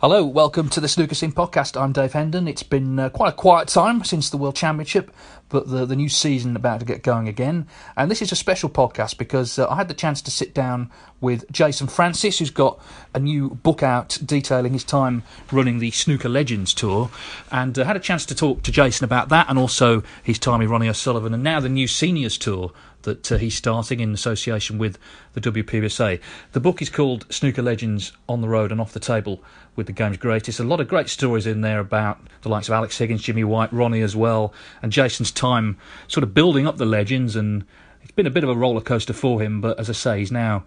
Hello, welcome to the Snooker Scene podcast. I'm Dave Hendon. It's been uh, quite a quiet time since the World Championship, but the, the new season about to get going again. And this is a special podcast because uh, I had the chance to sit down with Jason Francis, who's got a new book out detailing his time running the Snooker Legends Tour, and uh, had a chance to talk to Jason about that and also his time with Ronnie O'Sullivan and now the new Seniors Tour that uh, he's starting in association with the WPBSA. The book is called Snooker Legends on the Road and Off the Table with the game's greatest. A lot of great stories in there about the likes of Alex Higgins, Jimmy White, Ronnie as well, and Jason's time sort of building up the legends. And it's been a bit of a roller coaster for him, but as I say, he's now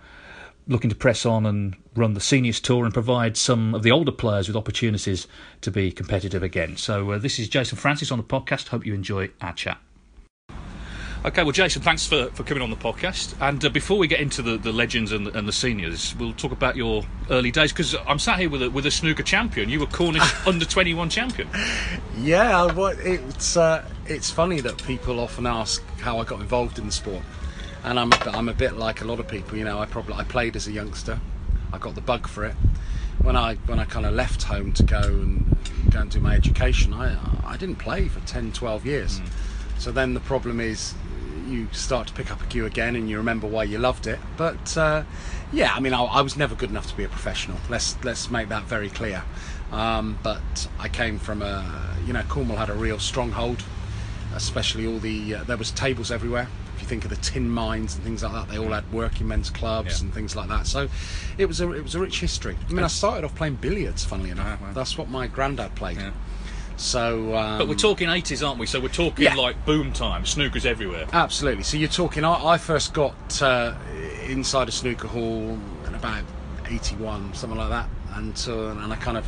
looking to press on and run the seniors tour and provide some of the older players with opportunities to be competitive again. So uh, this is Jason Francis on the podcast. Hope you enjoy our chat. Okay, well, Jason, thanks for, for coming on the podcast. And uh, before we get into the, the legends and the, and the seniors, we'll talk about your early days because I'm sat here with a, with a snooker champion. You were Cornish under 21 champion. Yeah, well, it's uh, it's funny that people often ask how I got involved in the sport, and I'm I'm a bit like a lot of people. You know, I probably I played as a youngster. I got the bug for it. When I when I kind of left home to go and go and do my education, I I didn't play for 10, 12 years. Mm. So then the problem is you start to pick up a cue again and you remember why you loved it. But uh, yeah, I mean, I, I, was never good enough to be a professional. Let's let's make that very clear. Um, but I came from a, you know, Cornwall had a real stronghold, especially all the uh, there was tables everywhere. If you think of the tin mines and things like that, they all had working men's clubs yeah. and things like that. So it was a it was a rich history. I mean, I started off playing billiards. Funnily enough, that's what my granddad played. Yeah. So, um, but we're talking 80s, aren't we? So we're talking yeah. like boom time, snookers everywhere. Absolutely. So you're talking. I, I first got uh, inside a snooker hall in about 81, something like that, and so and I kind of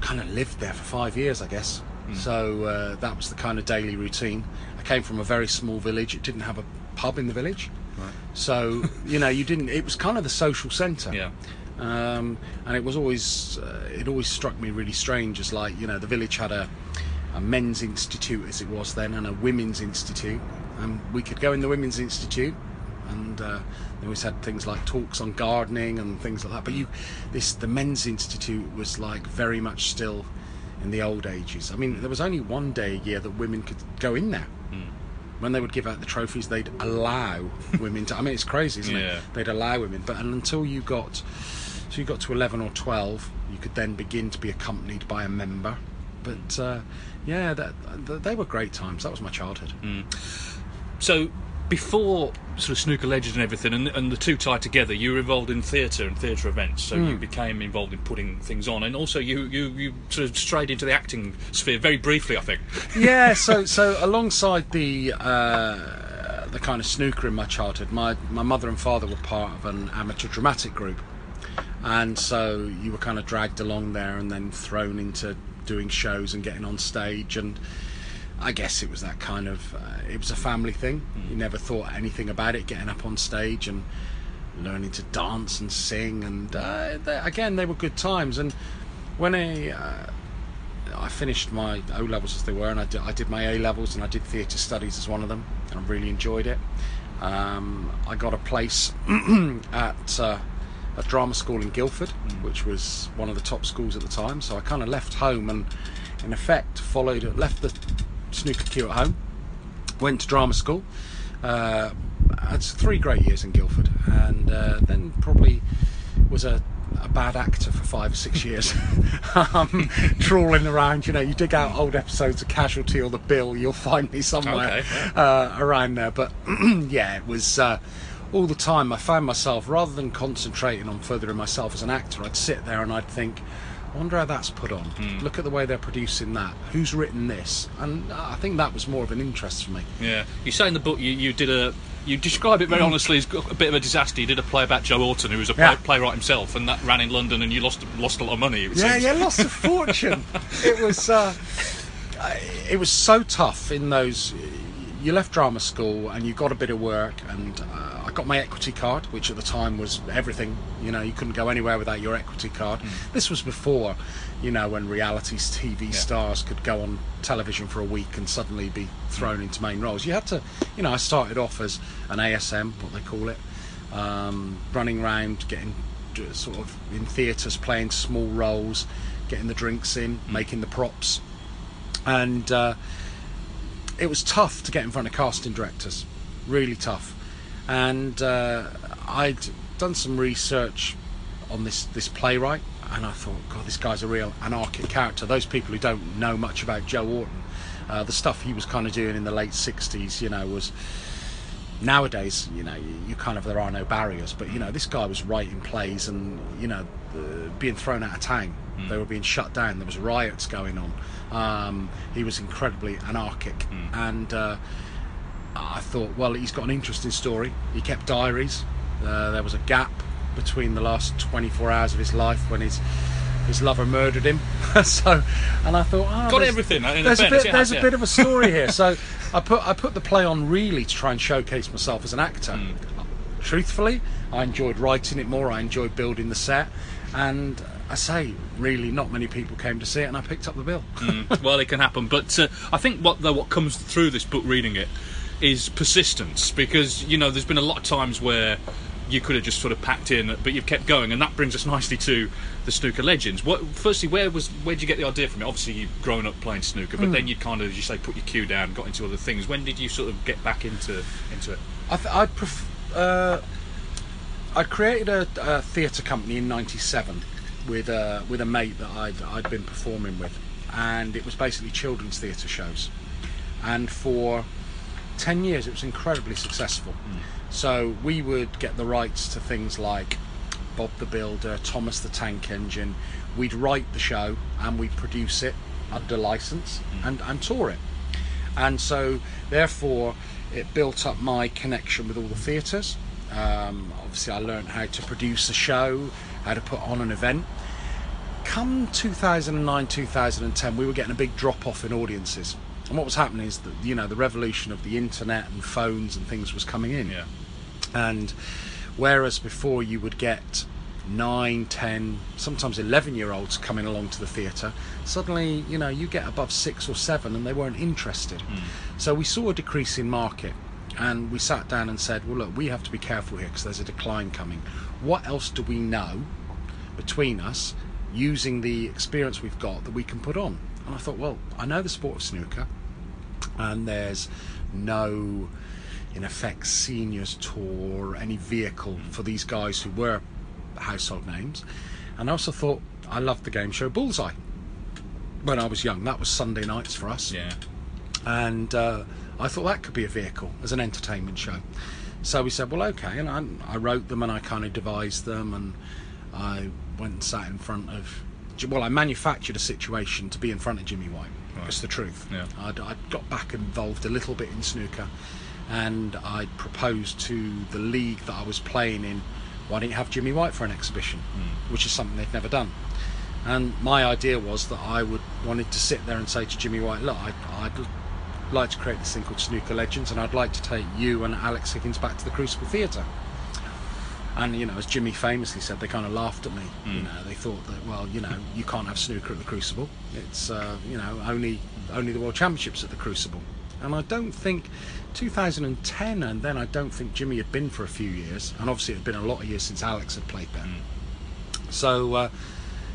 kind of lived there for five years, I guess. Mm. So uh, that was the kind of daily routine. I came from a very small village. It didn't have a pub in the village. Right. So you know, you didn't. It was kind of the social centre. Yeah. Um, and it was always uh, it always struck me really strange as like you know the village had a, a men's institute as it was then and a women's institute. And we could go in the women's institute and uh, they always had things like talks on gardening and things like that. But you this the men's institute was like very much still in the old ages. I mean there was only one day a year that women could go in there. Mm. when they would give out the trophies they'd allow women to i mean it's crazy isn't yeah. it they'd allow women. But until you got so you got to 11 or 12, you could then begin to be accompanied by a member. But uh, yeah, that, that, they were great times. That was my childhood. Mm. So before sort of snooker legends and everything, and, and, the two tied together, you were involved in theatre and theatre events. So mm. you became involved in putting things on, and also you, you, you sort of strayed into the acting sphere very briefly, I think. Yeah. So so alongside the. Uh, the kind of snooker in my childhood. My my mother and father were part of an amateur dramatic group, and so you were kind of dragged along there and then thrown into doing shows and getting on stage and I guess it was that kind of uh, it was a family thing. Mm. You never thought anything about it getting up on stage and learning to dance and sing, and uh, they, again, they were good times. And when I uh, I finished my O levels as they were, and I did, I did my A levels, and I did theatre studies as one of them, and I really enjoyed it. Um, I got a place at uh, a drama school in Guildford, which was one of the top schools at the time. So I kind of left home and, in effect, followed, left the snooker cue at home, went to drama school. Uh, had three great years in Guildford, and uh, then probably was a a bad actor for five or six years, um, trawling around. You know, you dig out old episodes of Casualty or The Bill, you'll find me somewhere Okay, uh, around there. But yeah, it was uh, all the time. I found myself rather than concentrating on furthering myself as an actor, I'd sit there and I'd think. I wonder how that's put on. Look at the way they're producing that. Who's written this? And I think that was more of an interest for me. Yeah, you say in the book you, you did a you describe it very honestly as a bit of a disaster. You did a play about Joe Orton, who was a play, Yeah. playwright himself, and that ran in London, and you lost lost a lot of money. It Yeah, seems. yeah, lost a fortune. it was, uh, it was so tough in those. You left drama school and you got a bit of work, and uh, I got my equity card, which at the time was everything. You know, you couldn't go anywhere without your equity card. This was before, you know, when reality TV stars could go on television for a week and suddenly be thrown into main roles. You had to, you know, I started off as an ASM, what they call it, um, running around, getting sort of in theatres, playing small roles, getting the drinks in, making the props, and uh, it was tough to get in front of casting directors, really tough. And uh, I'd done some research on this this playwright, and I thought, God, this guy's a real anarchic character. Those people who don't know much about Joe Orton, uh, the stuff he was kind of doing in the late '60s, you know, was nowadays, you know, you, kind of there are no barriers. But you know, this guy was writing plays and you know, uh, being thrown out of town. They were being shut down. There was riots going on. Um, he was incredibly anarchic, and uh, I thought, well, he's got an interesting story. He kept diaries. Uh, there was a gap between the last 24 hours of his life when his his lover murdered him. so, and I thought, oh, Got there's- everything, in There's a bit. There's has, a yeah. bit of a story here. So, I put I put the play on really to try and showcase myself as an actor. Hmm. Truthfully, I enjoyed writing it more. I enjoyed building the set, and I say, really, not many people came to see it, and I picked up the bill. Mm, well, it can happen. But uh, I think what though what comes through this book reading it is persistence because you know there's been a lot of times where you could have just sort of packed in, but you've kept going, and that brings us nicely to the snooker legends. What, firstly, where was where did you get the idea from it? Obviously, you've grown up playing snooker, but then you kind of, as you say, put your cue down, got into other things. When did you sort of get back into into it? I th- I'd pref- uh, I created a, a theatre company in '97 with a with a mate that I'd I'd been performing with, and it was basically children's theatre shows, and for ten years it was incredibly successful. So we would get the rights to things like Bob the Builder, Thomas the Tank Engine. We'd write the show and we'd produce it under license and, and tour it. And so, therefore, it built up my connection with all the theatres. Um, obviously, I learned how to produce a show, how to put on an event. Come 2009, 2010, we were getting a big drop off in audiences. And what was happening is that, you know, the revolution of the internet and phones and things was coming in. Yeah. And whereas before you would get nine, ten, sometimes 11 year olds coming along to the theatre, suddenly, you know, you get above six or seven and they weren't interested. Hmm. So we saw a decrease in market and we sat down and said, well, look, we have to be careful here because there's a decline coming. What else do we know between us using the experience we've got that we can put on? And I thought, well, I know the sport of snooker and there's no in effect seniors tour or any vehicle for these guys who were household names and I also thought I loved the game show Bullseye when I was young that was Sunday nights for us Yeah. and uh, I thought that could be a vehicle as an entertainment show. So we said, well, okay, and I, I wrote them and I kind of devised them, and I went and sat in front of. Well, I manufactured a situation to be in front of Jimmy White. That's the truth. Yeah. I'd, I'd got back involved a little bit in snooker, and I proposed to the league that I was playing in, why don't you have Jimmy White for an exhibition, hmm. which is something they've never done. And my idea was that I would wanted to sit there and say to Jimmy White, look, I'd, I'd like to create this thing called Snooker Legends, and I'd like to take you and Alex Higgins back to the Crucible Theatre. And you know, as Jimmy famously said, they kind of laughed at me. Mm. You know, they thought that well, you know, you can't have snooker at the Crucible. It's uh, you know only only the World Championships at the Crucible. And I don't think 2010, and then I don't think Jimmy had been for a few years, and obviously it had been a lot of years since Alex had played there. So uh,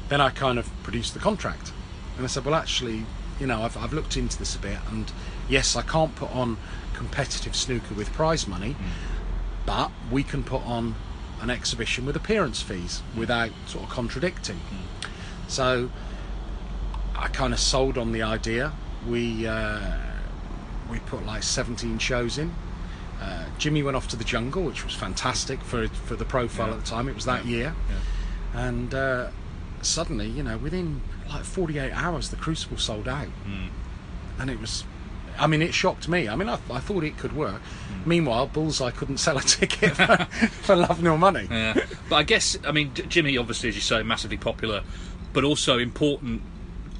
then I kind of produced the contract, and I said, well, actually, you know, I've, I've looked into this a bit, and yes, I can't put on competitive snooker with prize money, but we can put on an exhibition with appearance fees without sort of contradicting. So I kind of sold on the idea. We uh, we put like 17 shows in. Uh, Jimmy went off to the jungle, which was fantastic for for the profile Yeah. at the time. It was that year, and uh, suddenly, you know, within like 48 hours, the Crucible sold out, and it was. I mean, it shocked me. I mean, I, I thought it could work. Meanwhile, Bullseye couldn't sell a ticket for, for love nor money. Yeah, but I guess I mean Jimmy, obviously, as you say, massively popular, but also important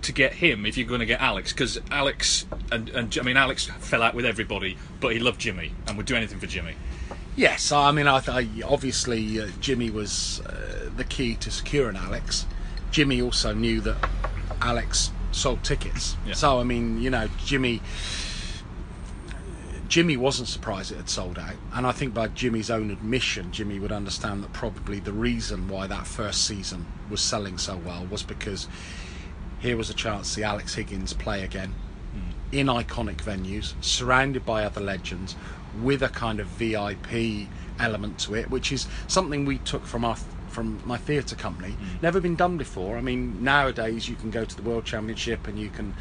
to get him if you're going to get Alex, because Alex and, and I mean Alex fell out with everybody, but he loved Jimmy and would do anything for Jimmy. Yes, I mean, I, I obviously uh, Jimmy was uh, the key to securing Alex. Jimmy also knew that Alex sold tickets. Yeah. So I mean, you know, Jimmy. Jimmy wasn't surprised it had sold out, and I think by Jimmy's own admission, Jimmy would understand that probably the reason why that first season was selling so well was because here was a chance to see Alex Higgins play again hmm. in iconic venues, surrounded by other legends, with a kind of VIP element to it, which is something we took from our from my theatre company. Hmm. Never been done before. I mean, nowadays you can go to the World Championship and you can.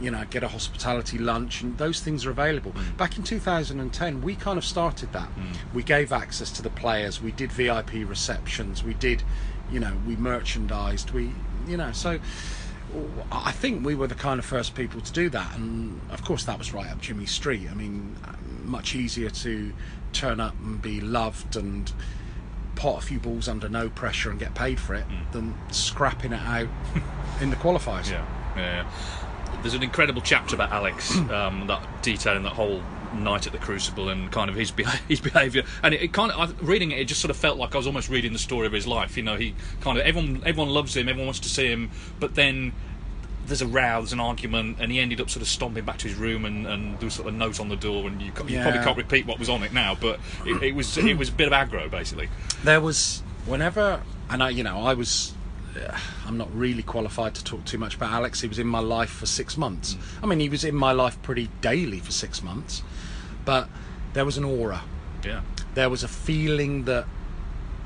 You know, get a hospitality lunch, and those things are available. Mm. Back in 2010, we kind of started that. Mm. We gave access to the players. We did VIP receptions. We did, you know, we merchandised. We, you know, so I think we were the kind of first people to do that, and of course that was right up Jimmy Street. I mean, much easier to turn up and be loved and pot a few balls under no pressure and get paid for it mm. than scrapping it out in the qualifiers. Yeah, yeah. There's an incredible chapter about Alex, um, that detailing that whole night at the Crucible and kind of his beha- his behaviour. And it, it kind of I, reading it, it just sort of felt like I was almost reading the story of his life. You know, he kind of everyone everyone loves him, everyone wants to see him, but then. There's a row, there's an argument, and he ended up sort of stomping back to his room, and, and there was sort of a note on the door, and you, you probably can't repeat what was on it now, but it, it was it was a bit of aggro, basically. There was whenever, and I, you know, I was. I'm not really qualified to talk too much about Alex. He was in my life for six months. I mean, he was in my life pretty daily for six months, but there was an aura. Yeah, there was a feeling that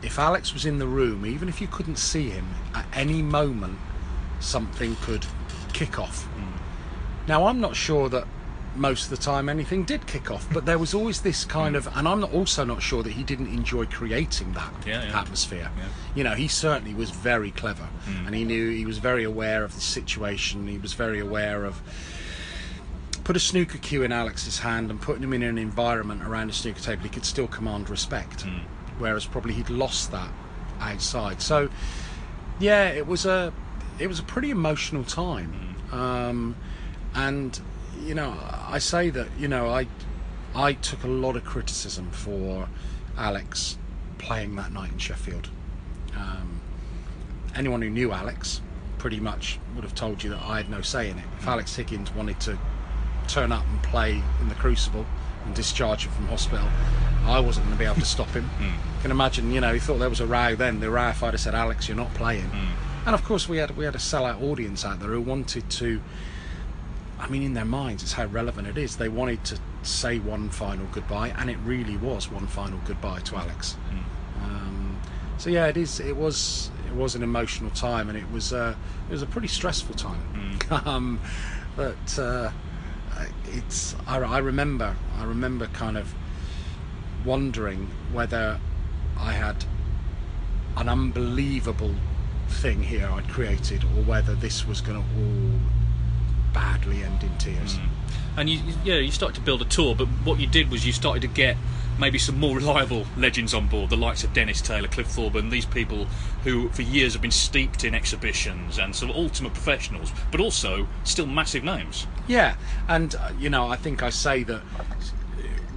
if Alex was in the room, even if you couldn't see him, at any moment something could kick off. Mm. Now, I'm not sure that most of the time anything did kick off, but there was always this kind of, and I'm not, also not sure that he didn't enjoy creating that Yeah, yeah. atmosphere. Yeah. You know, he certainly was very clever, hmm. and he knew he was very aware of the situation. He was very aware of put a snooker cue in Alex's hand and putting him in an environment around a snooker table, he could still command respect. Hmm. Whereas probably he'd lost that outside. So, yeah, it was a it was a pretty emotional time, hmm. um, and you know, I say that you know I I took a lot of criticism for Alex playing that night in Sheffield. Um, anyone who knew Alex pretty much would have told you that I had no say in it. If Alex Higgins wanted to turn up and play in the Crucible and discharge him from hospital, I wasn't going to be able to stop him. You can imagine, you know, he thought there was a row then. The row if I'd have said, Alex, you're not playing. And of course, we had we had a sellout audience out there who wanted to. I mean, in their minds, it's how relevant it is. They wanted to say one final goodbye, and it really was one final goodbye to Alex. Um, so yeah, it is. It was. It was an emotional time, and it was. Uh, it was a pretty stressful time. um, but uh, it's. I, I remember. I remember kind of wondering whether I had an unbelievable thing here I'd created, or whether this was going to all badly end in tears. and you yeah you started to build a tour but what you did was you started to get maybe some more reliable legends on board the likes of Dennis Taylor Cliff Thorburn these people who for years have been steeped in exhibitions and sort of ultimate professionals but also still massive names Yeah, and uh, you know, I think I say that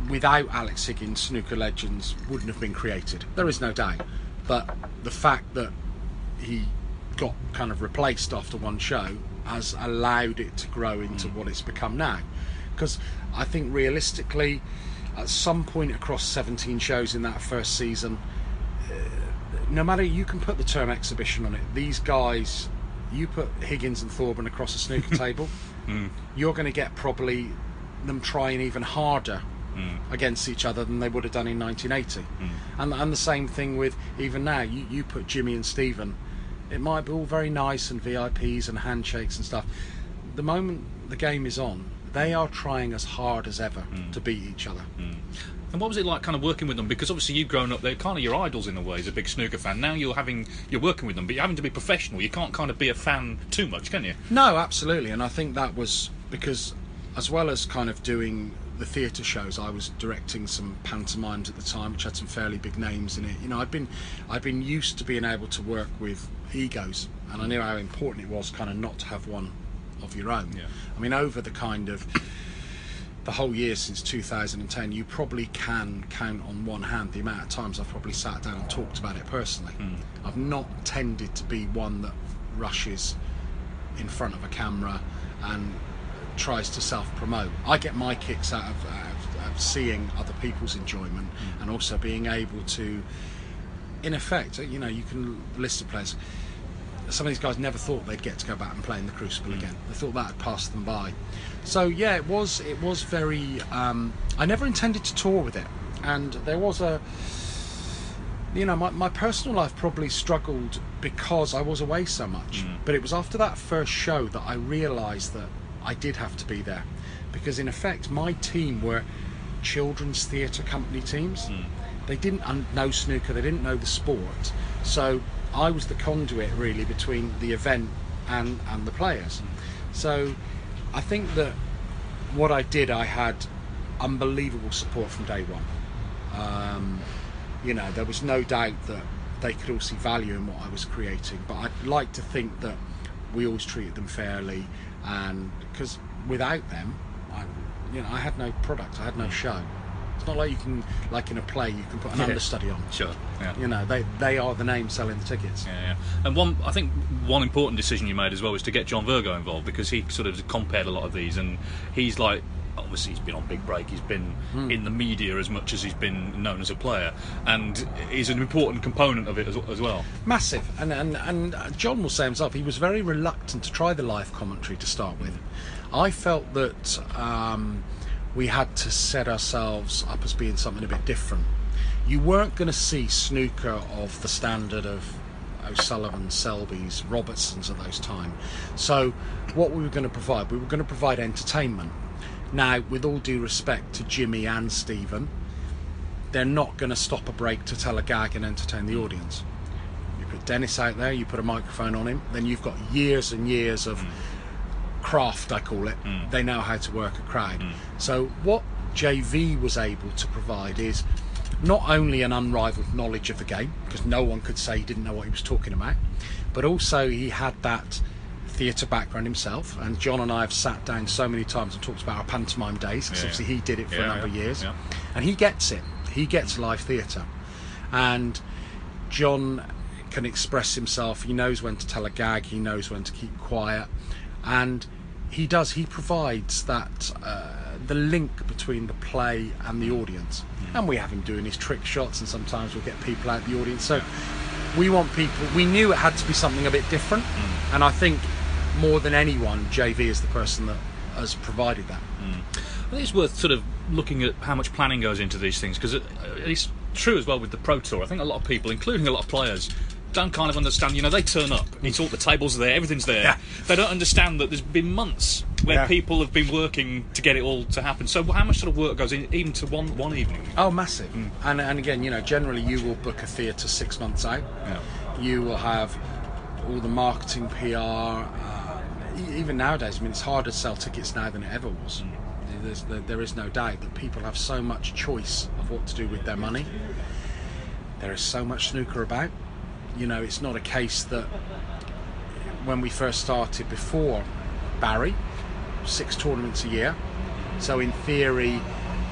without Alex Higgins, Snooker Legends wouldn't have been created. There is no doubt. But the fact that he got kind of replaced after one show has allowed it to grow into mm. what it's become now. Because I think realistically, at some point across 17 shows in that first season, uh, no matter you can put the term exhibition on it, these guys, you put Higgins and Thorburn across a snooker table, mm. you're going to get probably them trying even harder mm. against each other than they would have done in 1980. And, and the same thing with even now, you, you put Jimmy and Stephen, it might be all very nice and VIPs and handshakes and stuff. The moment the game is on, they are trying as hard as ever hmm. to beat each other. Hmm. And what was it like, kind of working with them? Because obviously you've grown up; they're kind of your idols in a way as a big snooker fan. Now you're having you're working with them, but you're having to be professional. You can't kind of be a fan too much, can you? No, absolutely, and I think that was because, as well as kind of doing the theatre shows, I was directing some pantomimes at the time, which had some fairly big names in it. You know, I'd been I'd been used to being able to work with egos, and I knew how important it was, kind of not to have one of your own. Yeah. I mean, over the kind of the whole year since 2010, you probably can count on one hand the amount of times I've probably sat down and talked about it personally. Hmm. I've not tended to be one that rushes in front of a camera and tries to self promote. I get my kicks out of, out of, out of seeing other people's enjoyment mm. and also being able to, in effect, uh, you know, you can list of players. Some of these guys never thought they'd get to go back and play in the Crucible mm. again. They thought that had passed them by. So yeah, it was it was very. Um, I never intended to tour with it, and there was a you know, my, my personal life probably struggled because I was away so much. Mm. But it was after that first show that I realised that I did have to be there. Because in effect, my team were children's theatre company teams. They didn't un- know snooker, they didn't know the sport. So I was the conduit really between the event and, and the players. So I think that what I did, I had unbelievable support from day one. Um, you know, there was no doubt that they could all see value in what I was creating. But I'd like to think that we always treated them fairly, and because without them, I, you know, I had no product, I had no mm. show. It's not like you can, like in a play, you can put an Yeah. understudy on. Sure. Yeah. You know, they they are the name selling the tickets. Yeah, yeah. And one, I think one important decision you made as well was to get John Virgo involved because he sort of compared a lot of these, and he's like, obviously he's been on Big Break, he's been in the media as much as he's been known as a player, and he's an important component of it as, as well. massive and, and and John will say himself he was very reluctant to try the live commentary to start with I felt that um, we had to set ourselves up as being something a bit different you weren't going to see snooker of the standard of O'Sullivan, Selby's, Robertsons at those time. So, what we were going to provide, we were going to provide entertainment. Now, with all due respect to Jimmy and Stephen, they're not going to stop a break to tell a gag and entertain the audience. You put Dennis out there, you put a microphone on him, then you've got years and years of mm. craft, I call it. Mm. They know how to work a crowd. Mm. So, what JV was able to provide is not only an unrivaled knowledge of the game, because no one could say he didn't know what he was talking about, but also he had that theatre background himself. And John and I have sat down so many times and talked about our pantomime days, because Yeah, obviously he did it for Yeah, a number of years. And he gets it. He gets live theatre. And John can express himself. He knows when to tell a gag. He knows when to keep quiet, and he does. He provides that uh, the link between the play and the audience. And we have him doing his trick shots, and sometimes we'll get people out the audience. So we want people. We knew it had to be something a bit different, and I think more than anyone, JV is the person that has provided that. I think it's worth sort of looking at how much planning goes into these things because it's true as well with the Pro Tour. I think a lot of people, including a lot of players, don't kind of understand. You know, they turn up, it's all the tables are there, everything's there. Yeah. They don't understand that there's been months where Yeah. people have been working to get it all to happen. So, how much sort of work goes in even to one one evening? Oh, massive. And, and again, you know, generally you will book a theatre six months out. Yeah. You will have all the marketing, PR. Uh, even nowadays, I mean, it's harder to sell tickets now than it ever was. There's, there, there is no doubt that people have so much choice of what to do with their money. There is so much snooker about. You know, it's not a case that when we first started before Barry, six tournaments a year. So in theory,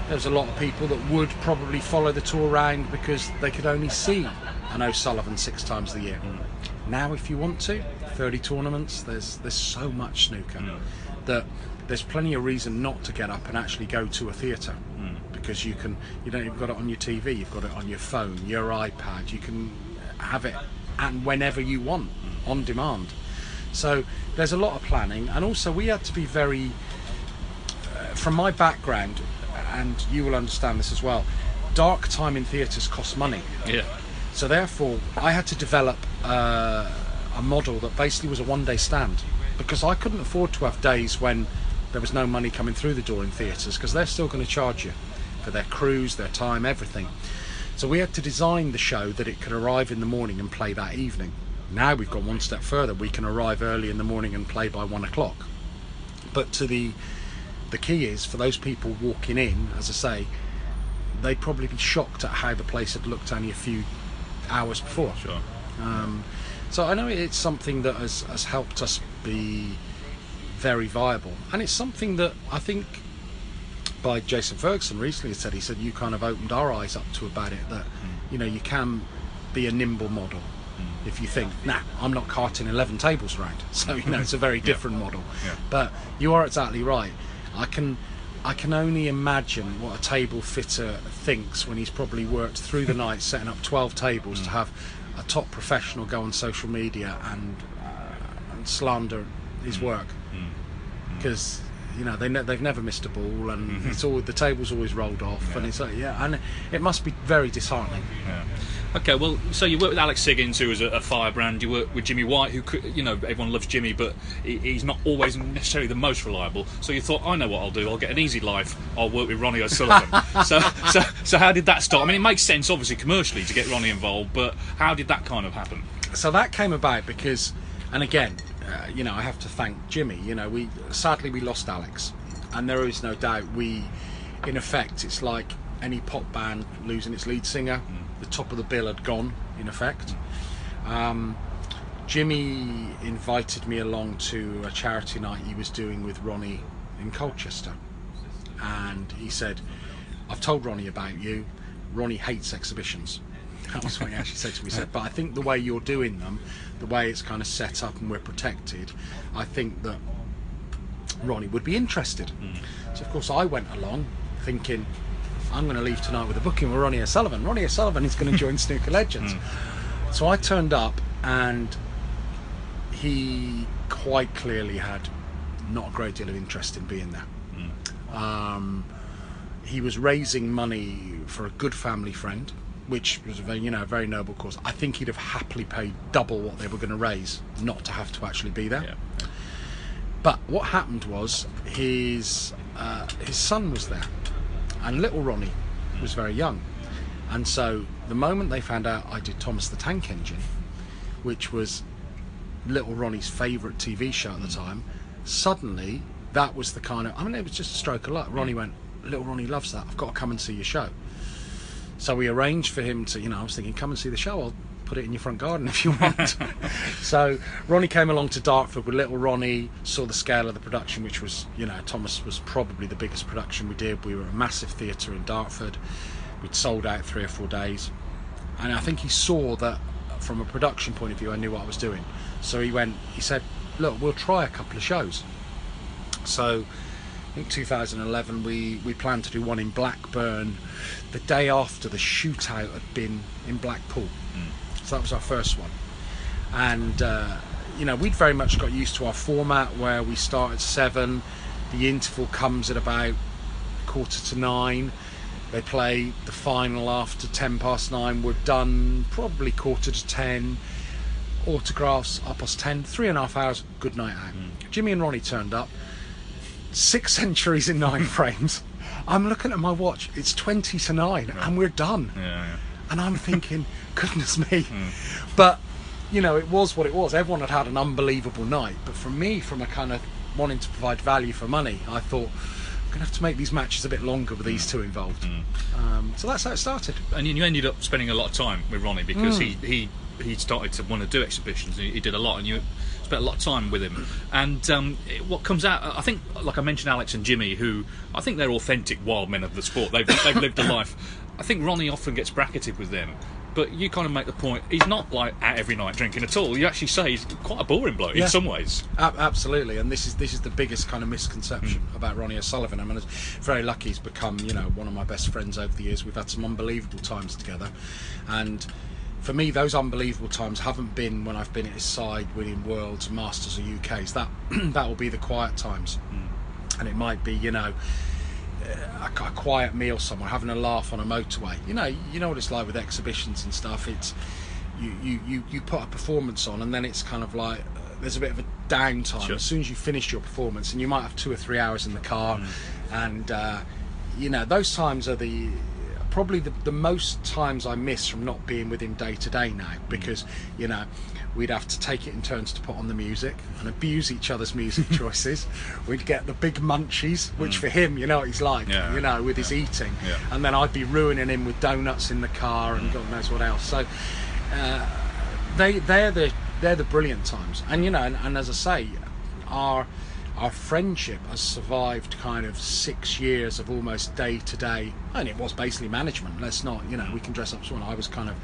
there was a lot of people that would probably follow the tour around because they could only see an O'Sullivan six times a year. Mm. Now, if you want to, 30 tournaments, there's there's so much snooker that there's plenty of reason not to get up and actually go to a theatre because you can you know you've got it on your TV, you've got it on your phone, your iPad, you can have it and whenever you want on demand. So there's a lot of planning, and also we had to be very uh, from my background, and you will understand this as well. Dark time in theatres costs money. Yeah. So therefore, I had to develop uh, a model that basically was a one-day stand because I couldn't afford to have days when there was no money coming through the door in theatres because they're still going to charge you for their crews, their time, everything. So we had to design the show that it could arrive in the morning and play that evening. Now we've gone one step further. We can arrive early in the morning and play by one o'clock. But to the the key is for those people walking in, as I say, they'd probably be shocked at how the place had looked only a few hours before. Sure. Um, so I know it's something that has, has helped us be very viable, and it's something that I think by Jason Ferguson recently said he said you kind of opened our eyes up to about it that hmm. you know you can be a nimble model hmm. if you think nah I'm not carting 11 tables around. So you know it's a very different model. Yeah. but you are exactly right. I can I can only imagine what a table fitter thinks when he's probably worked through the night setting up 12 tables to hmm. have a top professional go on social media and, uh, and slander his mm. work. Mm. Mm. Because you know they ne- they've never missed a ball and mm-hmm. it's all the table's always rolled off and it's like yeah and it must be very disheartening. Yeah. Okay, well, so you work with Alex Higgins, who is a, a firebrand. You work with Jimmy White, who could, you know everyone loves Jimmy, but he, he's not always necessarily the most reliable. So you thought, I know what I'll do. I'll get an easy life. I'll work with Ronnie O'Sullivan. so, so, so how did that start? I mean, it makes sense, obviously, commercially to get Ronnie involved, but how did that kind of happen? so that came about because and again uh, you know I have to thank Jimmy you know we sadly we lost Alex and there is no doubt we in effect it's like any pop band losing its lead singer the top of the bill had gone in effect. Um, Jimmy invited me along to a charity night he was doing with Ronnie in Colchester. And he said I've told Ronnie about you. Ronnie hates exhibitions. That was what he actually said to me. He said, but I think the way you're doing them, the way it's kind of set up and we're protected, I think that Ronnie would be interested. So of course I went along thinking, I'm going to leave tonight with a booking with Ronnie O'Sullivan. Ronnie O'Sullivan is going to join Snooker Legends. So I turned up and he quite clearly had not a great deal of interest in being there. Um, he was raising money for a good family friend, which was a very, you know, a very noble cause. I think he'd have happily paid double what they were going to raise not to have to actually be there. Yeah. But what happened was his uh, his son was there, and little Ronnie was very young, and so the moment they found out I did Thomas the Tank Engine, which was little Ronnie's favourite TV show at the mm. time, suddenly that was the kind of I mean it was just a stroke of luck. Ronnie went, little Ronnie loves that. I've got to come and see your show. So we arranged for him to, you know, I was thinking, come and see the show. I'll put it in your front garden if you want. so Ronnie came along to Dartford with little Ronnie, saw the scale of the production, which was, you know, Thomas was probably the biggest production we did. We were a massive theatre in Dartford. We'd sold out three or four days. And I think he saw that from a production point of view, I knew what I was doing. So he went, he said, look, we'll try a couple of shows. So in 2011 we, we planned to do one in Blackburn the day after the shootout had been in Blackpool. Hmm. So that was our first one. And, uh, you know, we'd very much got used to our format where we start at seven, the interval comes at about quarter to nine. They play the final after 10 past nine. We're done probably quarter to 10 autographs up past 10 three and a half hours good night out jimmy and ronnie turned up six centuries in nine frames i'm looking at my watch it's 20 to 9 and we're done Yeah, yeah. And i'm thinking goodness me but you know it was what it was everyone had had an unbelievable night but for me from a kind of wanting to provide value for money i thought i'm going to have to make these matches a bit longer with these two involved um, so that's how it started and you ended up spending a lot of time with Ronnie because he, he he started to want to do exhibitions. He, he did a lot, and you spent a lot of time with him. And um, what comes out, I think, like I mentioned, Alex and Jimmy, who I think they're authentic wild men of the sport. They've, they've lived a life. I think Ronnie often gets bracketed with them. But you kind of make the point, he's not like out every night drinking at all. You actually say he's quite a boring bloke Yeah. in some ways. Ab- absolutely, and this is this is the biggest kind of misconception Hmm. about Ronnie O'Sullivan. I mean, it's very lucky he's become you know one of my best friends over the years. We've had some unbelievable times together, and for me, those unbelievable times haven't been when I've been at his side winning worlds, masters, or UKs. That that will be the quiet times, Hmm. and it might be you know a, a quiet meal somewhere, having a laugh on a motorway. You know, you know what it's like with exhibitions and stuff. It's you you you, you put a performance on, and then it's kind of like uh, there's a bit of a downtime Sure. as soon as you finish your performance, and you might have two or three hours in the car, and uh, you know those times are the probably the, the most times I miss from not being with him day to day now because you know we'd have to take it in turns to put on the music and abuse each other's music choices. We'd get the big munchies, which for him, you know what he's like, Yeah. you know, with his eating, Yeah. and then I'd be ruining him with donuts in the car and God knows what else. So uh, they they're the they're the brilliant times, and you know, and, and as I say, our our friendship has survived kind of six years of almost day to day, and it was basically management. Let's not, you know, we can dress up as one. I was kind of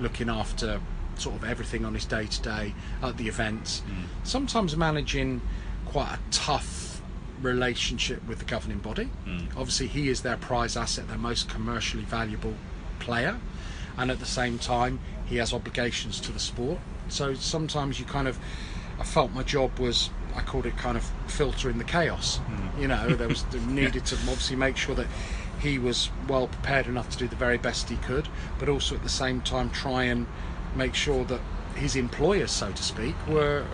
looking after sort of everything on his day to day at the events. Mm. Sometimes managing quite a tough relationship with the governing body. Mm. Obviously, he is their prize asset, their most commercially valuable player, and at the same time, he has obligations to the sport. So sometimes you kind of, I felt my job was, I called it kind of filtering the chaos. Mm. You know, there was there needed to obviously make sure that he was well prepared enough to do the very best he could, but also at the same time try and make sure that his employers, so to speak, were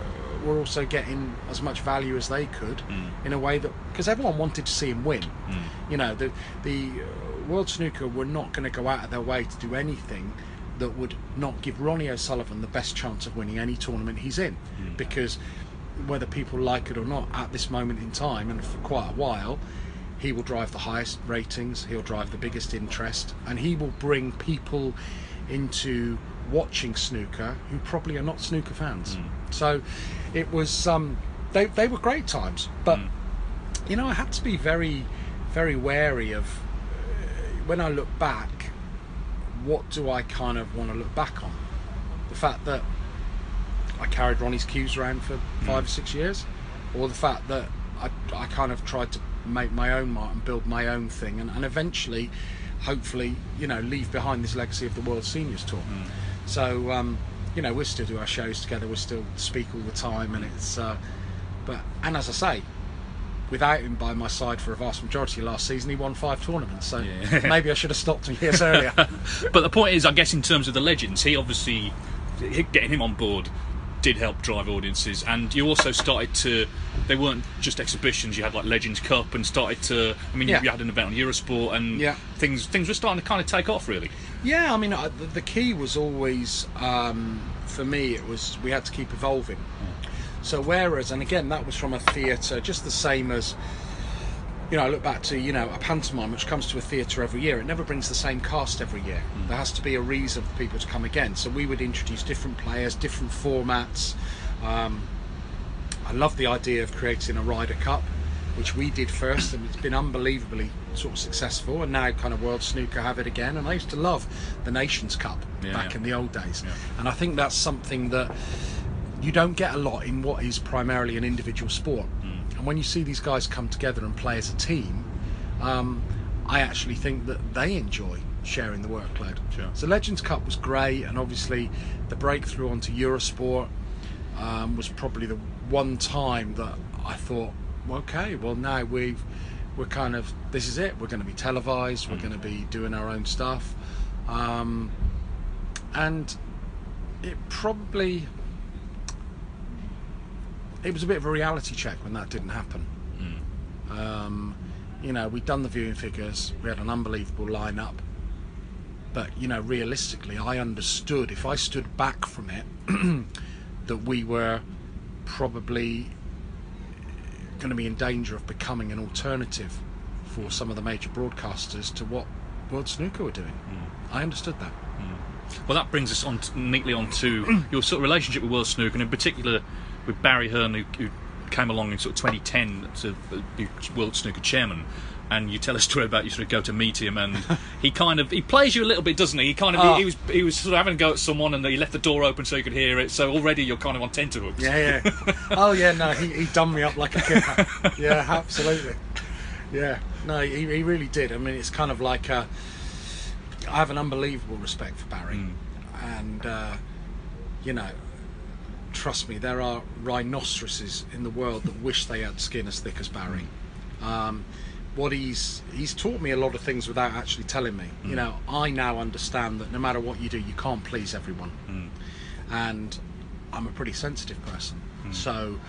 were also getting as much value as they could mm. in a way that because everyone wanted to see him win. Mm. You know, the the uh, World Snooker were not going to go out of their way to do anything that would not give Ronnie O'Sullivan the best chance of winning any tournament he's in, mm. because whether people like it or not, at this moment in time and for quite a while, he will drive the highest ratings, he'll drive the biggest interest, and he will bring people into watching snooker who probably are not snooker fans. So it was um, they they were great times, but you know I had to be very very wary of uh, when I look back. What do I kind of want to look back on? The fact that I carried Ronnie's cues around for five or six years, or the fact that I, I kind of tried to make my own mark and build my own thing, and, and eventually, hopefully, you know, leave behind this legacy of the World Seniors Tour. So, um, you know, we still do our shows together, we still speak all the time, and it's, uh, but and as I say. Without him by my side for a vast majority of last season, he won five tournaments. So maybe I should have stopped him years earlier. But the point is, I guess in terms of the legends, he obviously getting him on board did help drive audiences, and you also started to. They weren't just exhibitions. You had like Legends Cup, and started to. I mean, Yeah. you, you had an event on Eurosport, and Yeah. things things were starting to kind of take off, really. Yeah, I mean, uh, the, the key was always um, for me. It was we had to keep evolving. So whereas, and again, that was from a theatre, just the same as you know. I look back to you know a pantomime which comes to a theatre every year. It never brings the same cast every year. There has to be a reason for people to come again. So we would introduce different players, different formats. Um, I love the idea of creating a Ryder Cup, which we did first, and it's been unbelievably sort of successful. And now, kind of World Snooker have it again. And I used to love the Nations Cup Yeah, back yeah. in the old days, Yeah. and I think that's something that you don't get a lot in what is primarily an individual sport. Mm. And when you see these guys come together and play as a team, um, I actually think that they enjoy sharing the workload. Sure. So Legends Cup was great, and obviously the breakthrough onto Eurosport um, was probably the one time that I thought, okay, well now we've we're kind of this is it. We're going to be televised. We're going to be doing our own stuff, um, and it probably it was a bit of a reality check when that didn't happen. Um, you know, we'd done the viewing figures. We had an unbelievable lineup. But you know, realistically, I understood if I stood back from it that we were probably going to be in danger of becoming an alternative for some of the major broadcasters to what World Snooker were doing. I understood that. Well, that brings us on t neatly on to your sort of relationship with World Snooker, and in particular with Barry Hearn, who, who came along in sort of 2010 to be World Snooker Chairman. And you tell a story about you sort of go to meet him, and he kind of he plays you a little bit, doesn't he? He kind of Oh. he, he was he was sort of having a go at someone, and he left the door open so you could hear it. So already you're kind of on tenterhooks. Yeah, yeah. oh, yeah. No, he, he done me up like a kipper. yeah, absolutely. Yeah. No, he, he really did. I mean, it's kind of like uh, I have an unbelievable respect for Barry, and uh, you know, trust me, there are rhinoceroses in the world that wish they had skin as thick as Barry. Um, what he's he's taught me a lot of things without actually telling me. You know, I now understand that no matter what you do, you can't please everyone, and I'm a pretty sensitive person. So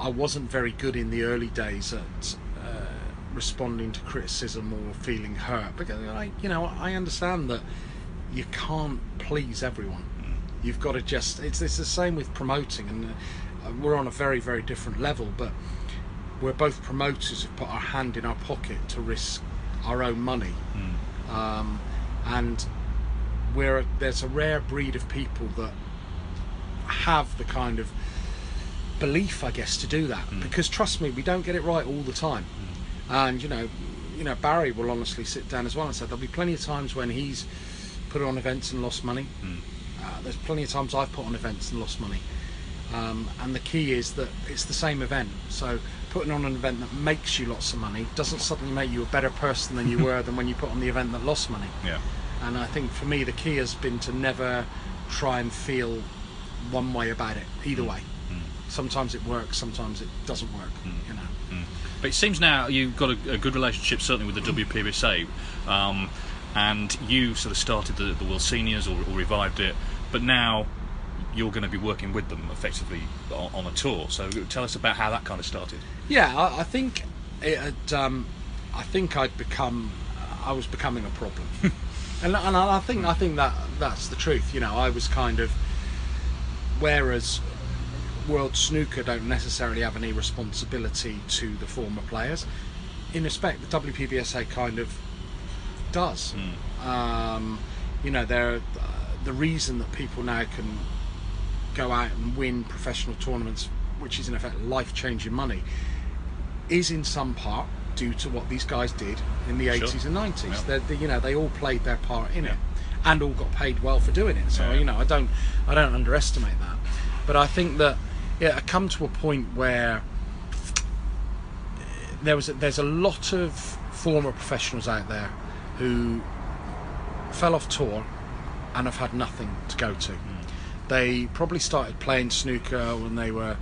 I wasn't very good in the early days at uh, responding to criticism or feeling hurt because I, you know, I understand that you can't please everyone. You've got to just. It's it's the same with promoting, and uh, we're on a very very different level, but we're both promoters who've put our hand in our pocket to risk our own money, um, and we're there's a rare breed of people that have the kind of belief, I guess, to do that. Because trust me, we don't get it right all the time. And you know, you know, Barry will honestly sit down as well and say there'll be plenty of times when he's put on events and lost money. Uh, there's plenty of times I've put on events and lost money. Um, and the key is that it's the same event. So putting on an event that makes you lots of money doesn't suddenly make you a better person than you were than when you put on the event that lost money. Yeah. And I think for me, the key has been to never try and feel one way about it, either way. Sometimes it works, sometimes it doesn't work. You know. But it seems now you've got a, a good relationship, certainly with the WPBSA, um, and you sort of started the, the World Seniors or, or revived it, but now you're going to be working with them effectively on, on a tour. So tell us about how that kind of started. Yeah, I, I think it had, um, I think I'd become, I was becoming a problem, and and I think I think that that's the truth. You know, I was kind of, whereas World Snooker don't necessarily have any responsibility to the former players. In respect, the WPBSA kind of does. Um, you know, they're the reason that people now can go out and win professional tournaments, which is in effect life-changing money, is in some part due to what these guys did in the Sure. 80s and 90s. Yeah. They're, you know, they all played their part in Yeah. it, and all got paid well for doing it. So Yeah. you know, I don't, I don't underestimate that. But I think that yeah, I come to a point where there was a, there's a lot of former professionals out there who fell off tour and have had nothing to go to. Hmm. They probably started playing snooker when they were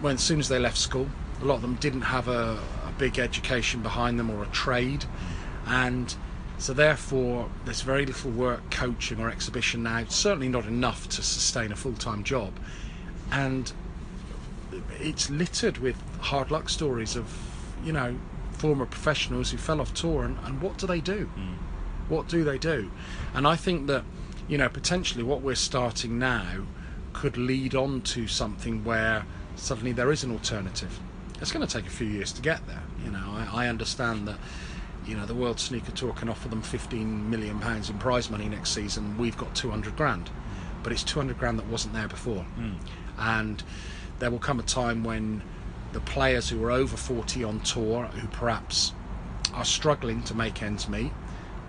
when as soon as they left school. A lot of them didn't have a, a big education behind them or a trade, hmm. and so therefore there's very little work coaching or exhibition now. Certainly not enough to sustain a full-time job, and it's littered with hard luck stories of you know former professionals who fell off tour and, and what do they do hmm. What do they do? And i think that you know potentially what we're starting now could lead on to something where suddenly there is an alternative. It's going to take a few years to get there you know. I, I understand that you know the world Snooker tour can offer them 15 million pounds in prize money next season. We've got 200 grand. But it's 200 grand that wasn't there before. Hmm. And there will come a time when the players who are over 40 on tour who perhaps are struggling to make ends meet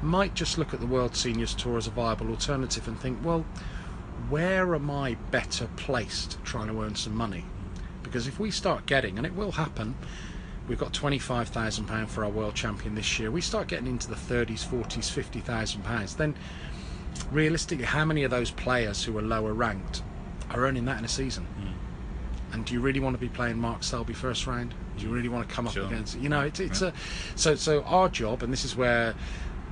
might just look at the World Seniors Tour as a viable alternative and think, well, where am I better placed trying to earn some money? Because if we start getting, and it will happen, we've got £25,000 for our world champion this year, we start getting into the 30s, 40s, £50,000, then realistically, how many of those players who are lower ranked are earning that in a season? Hmm. And do you really want to be playing Mark Selby first round? Do you really want to come up Sure. against? You know, it's it's a so so our job, and this is where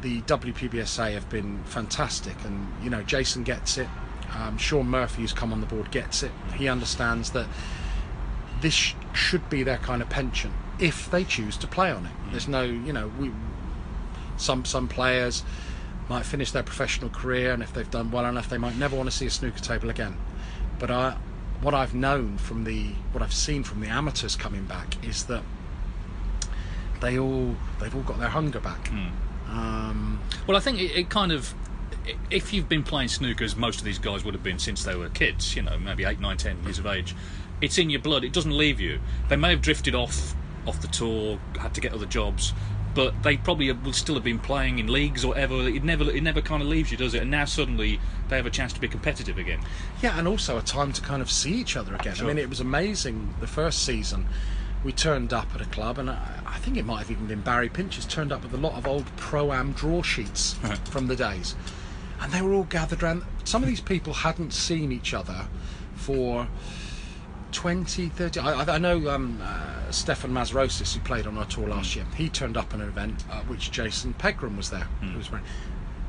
the WPBSA have been fantastic, and you know Jason gets it. Um, Shaun Murphy, who's come on the board, gets it. He understands that this sh- should be their kind of pension if they choose to play on it. There's no, you know, we some some players might finish their professional career, and if they've done well enough, they might never want to see a snooker table again. But I, what I've known from the, what I've seen from the amateurs coming back is that they all, they've all got their hunger back. Um, Well, I think it, it kind of if you've been playing snooker, as most of these guys would have been since they were kids, you know, maybe eight, nine, ten years of age, it's in your blood. It doesn't leave you. They may have drifted off off the tour, had to get other jobs, but they probably will still have been playing in leagues or whatever. It never, it never kind of leaves you, does it? And now suddenly they have a chance to be competitive again. Yeah, and also a time to kind of see each other again. Sure. I mean, it was amazing the first season. We turned up at a club, and I, I think it might have even been Barry Pinches turned up with a lot of old pro am draw sheets from the days, and they were all gathered around. Some of these people hadn't seen each other for 20, 30. I, I- know um, uh, Stefan Mazrocis, who played on our tour last year, he turned up at an event at which Jason Pegram was there. Who was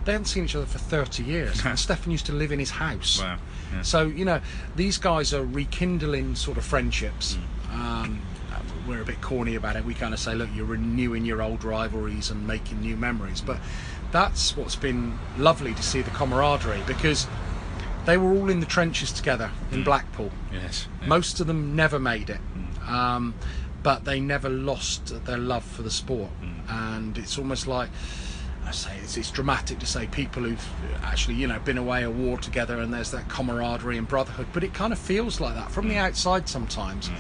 they hadn't seen each other for 30 years, and Stefan used to live in his house. Wow, yeah. So, you know, these guys are rekindling sort of friendships. Hmm. Um, we're a bit corny about it. We kind of say, look, you're renewing your old rivalries and making new memories. But that's what's been lovely to see the camaraderie because they were all in the trenches together in hmm. Blackpool. Yes. yeah. Most of them never made it, hmm. um, but they never lost their love for the sport. Hmm. And it's almost like I say it's, it's dramatic to say people who've actually you know been away a war together and there's that camaraderie and brotherhood, but it kind of feels like that from the outside sometimes.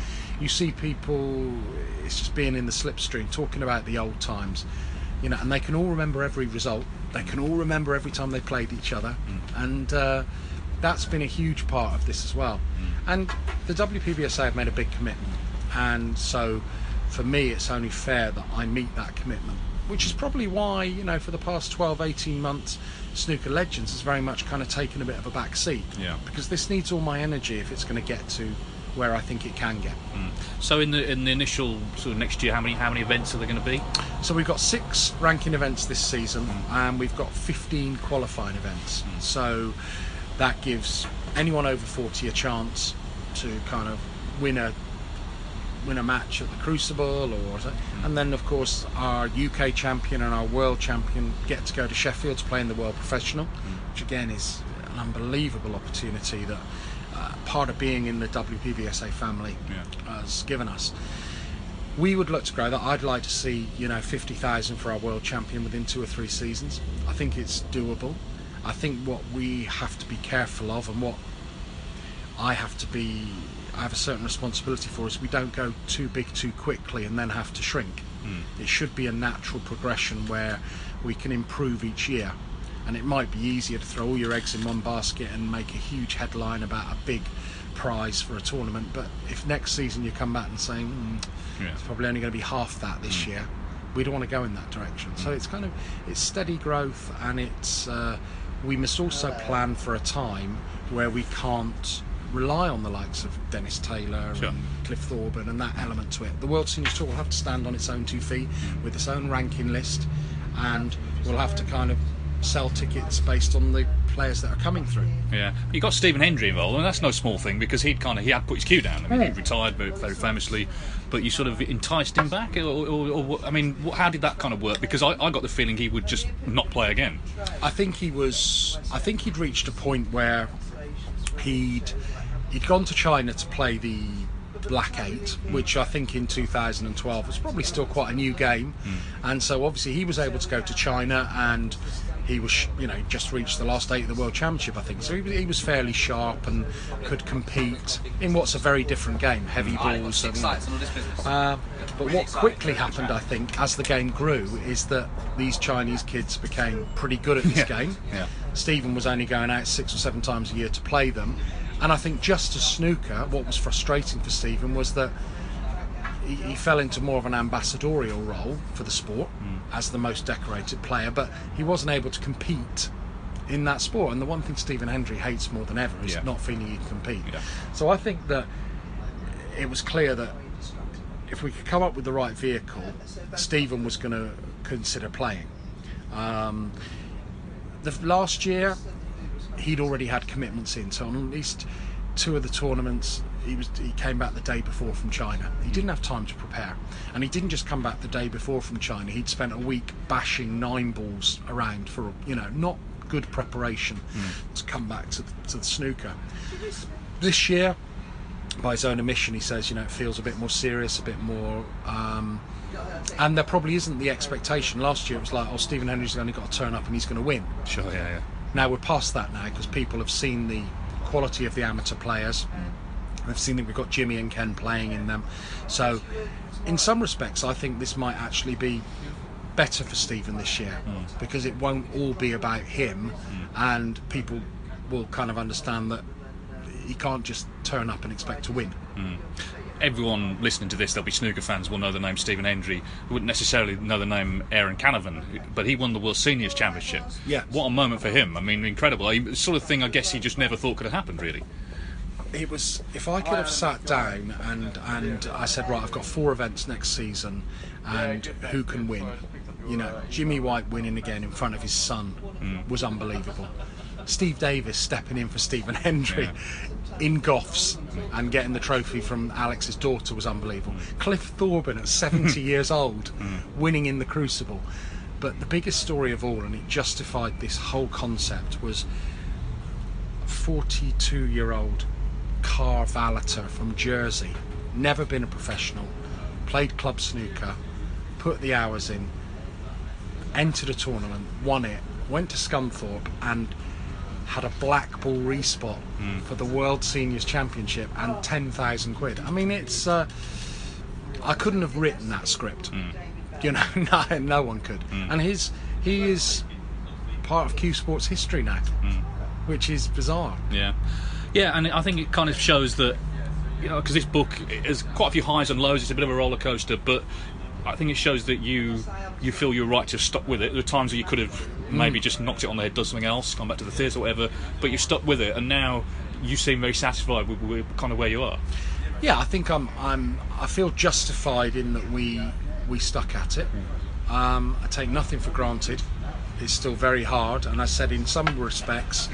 You see people, it's just being in the slipstream, talking about the old times, you know, and they can all remember every result. They can all remember every time they played each other, and uh, that's been a huge part of this as well. And the WPBSA have made a big commitment, and so for me, it's only fair that I meet that commitment. Which is probably why, you know, for the past 12, 18 months, Snooker Legends has very much kind of taken a bit of a back seat. Yeah. Because this needs all my energy if it's going to get to where I think it can get. Mm. So in the in the initial sort of next year, how many how many events are there going to be? So we've got six ranking events this season, mm. and we've got 15 qualifying events. Mm. So that gives anyone over 40 a chance to kind of win a win a match at the Crucible, or and then of course our UK champion and our world champion get to go to Sheffield to play in the World Professional, which again is an unbelievable opportunity that uh, part of being in the WPBSA family Yeah. has given us we would look to grow that. I'd like to see, you know, 50,000 for our world champion within two or three seasons. I think it's doable. I think what we have to be careful of and what I have to be, I have a certain responsibility for is we don't go too big too quickly and then have to shrink. It should be a natural progression where we can improve each year. And it might be easier to throw all your eggs in one basket and make a huge headline about a big prize for a tournament. But if next season you come back and say, mm, Yeah. it's probably only going to be half that this year, we don't want to go in that direction. So it's kind of it's steady growth, and it's uh, we must also plan for a time where we can't rely on the likes of Dennis Taylor Sure. and Cliff Thorburn and that element to it. The World Seniors Tour will have to stand on its own two feet with its own ranking list, and we'll have to kind of sell tickets based on the players that are coming through. Yeah, you got Stephen Hendry involved, and that's no small thing because he'd kind of he had put his cue down. I mean, he retired very famously, but you sort of enticed him back, or, or, or I mean, how did that kind of work? Because I, I got the feeling he would just not play again. I think he was. I think he'd reached a point where he'd he'd gone to China to play the Black Eight, which I think in 2012 was probably still quite a new game, hmm. and so obviously he was able to go to China and. He was, you know, just reached the last eight of the World Championship, I think. So he, was- he was fairly sharp and could compete in what's a very different game, heavy balls. And, uh, but what quickly happened, I think, as the game grew, is that these Chinese kids became pretty good at this game. yeah. Stephen was only going out six or seven times a year to play them. And I think just as snooker, what was frustrating for Stephen was that he, he fell into more of an ambassadorial role for the sport as the most decorated player, but he wasn't able to compete in that sport. And the one thing Stephen Hendry hates more than ever is Yeah. not feeling he can compete. Yeah. So I think that it was clear that if we could come up with the right vehicle, Stephen was going to consider playing. Um, the last year, he'd already had commitments in, so on at least two of the tournaments, he was he came back the day before from China. He didn't have time to prepare, and he didn't just come back the day before from China. He'd spent a week bashing nine balls around for you know not good preparation to come back to the, to the snooker. This year, by his own admission, he says, you know, it feels a bit more serious, a bit more. Um, and there probably isn't the expectation. Last year it was like, oh, Stephen Hendry's only got to turn up and he's going to win. Sure, yeah, yeah. Now we're past that now because people have seen the quality of the amateur players. They've seen that we've got Jimmy and Ken playing in them. So, in some respects, I think this might actually be better for Stephen this year hmm. because it won't all be about him, hmm. and people will kind of understand that he can't just turn up and expect to win. Hmm. Everyone listening to this, there'll be snooker fans, will know the name Stephen Hendry, who wouldn't necessarily know the name Aaron Canavan, but he won the World Seniors Championship. Yeah. What a moment for him. I mean, incredible. I, sort of thing I guess he just never thought could have happened, really. It was if I could have sat down and and I said right I've got four events next season and who can win? You know Jimmy White winning again in front of his son hmm. was unbelievable. Steve Davis stepping in for Stephen Hendry in Goffs and getting the trophy from Alex's daughter was unbelievable. Hmm. Cliff Thorburn at 70 years old hmm. winning in the Crucible. But the biggest story of all and it justified this whole concept was 42 year old car valeter from Jersey, never been a professional, played club snooker, put the hours in, entered a tournament, won it, went to Scunthorpe and had a black ball respot hmm. for the World Seniors Championship and 10,000 quid. I mean, it's. Uh, I couldn't have written that script. Hmm. You know, no, no one could. Hmm. And his he is part of cue sports history now, which is bizarre. Yeah, yeah, and I think it kind of shows that you know because this book has quite a few highs and lows. It's a bit of a roller coaster, but I think it shows that you you feel you're right to stop with it. There are times that you could have maybe just knocked it on the head, done something else, gone back to the theatre, or whatever, but you stuck with it, and now you seem very satisfied with, with kind of where you are. Yeah, I think I'm. I'm. I feel justified in that we we stuck at it. Um, I take nothing for granted. It's still very hard, and I said in some respects,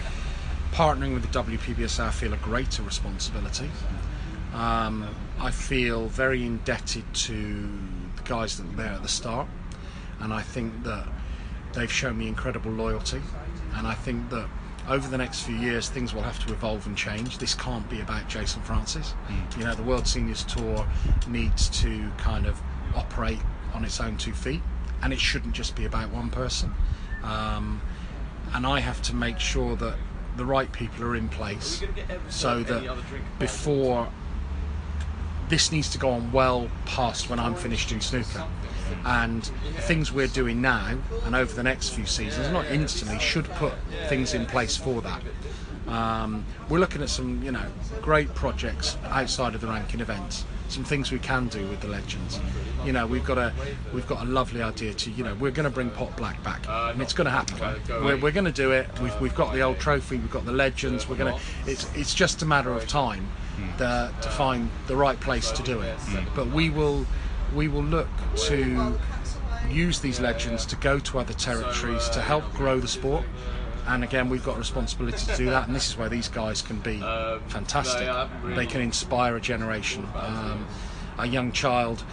partnering with the WPBSA, I feel a greater responsibility. Um, I feel very indebted to the guys that were there at the start, and I think that they've shown me incredible loyalty. And I think that over the next few years, things will have to evolve and change. This can't be about Jason Francis. You know, the World Seniors Tour needs to kind of operate on its own two feet, and it shouldn't just be about one person. Um, and I have to make sure that the right people are in place so that before this needs to go on well past when I'm finished in snooker. And things we're doing now and over the next few seasons, not instantly, should put things in place for that. Um, we're looking at some, you know, great projects outside of the ranking events. Some things we can do with the legends. You know, we've got a we've got a lovely idea to, you know, we're going to bring Pot Black back, and it's going to happen. We're, we're going to do it. We've, we've got the old trophy. We've got the legends. We're going to. It's it's just a matter of time the, to find the right place to do it. But we will we will look to use these legends to go to other territories to help grow the sport. And again, we've got a responsibility to do that, and this is where these guys can be fantastic. They can inspire a generation. Um, a young child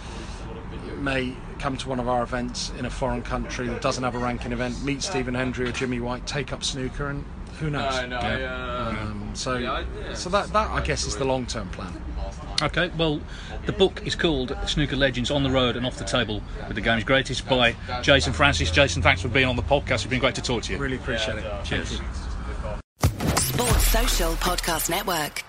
may come to one of our events in a foreign country that doesn't have a ranking event, meet Stephen Hendry or Jimmy White, take up snooker, and who knows? Um, so, so that that I guess is the long-term plan. Okay, well, the book is called Snooker Legends on the Road and Off the Table with the Game's Greatest by Jason Francis. Jason, thanks for being on the podcast. It's been great to talk to you. Really appreciate it. Cheers. Sports Social Podcast Network.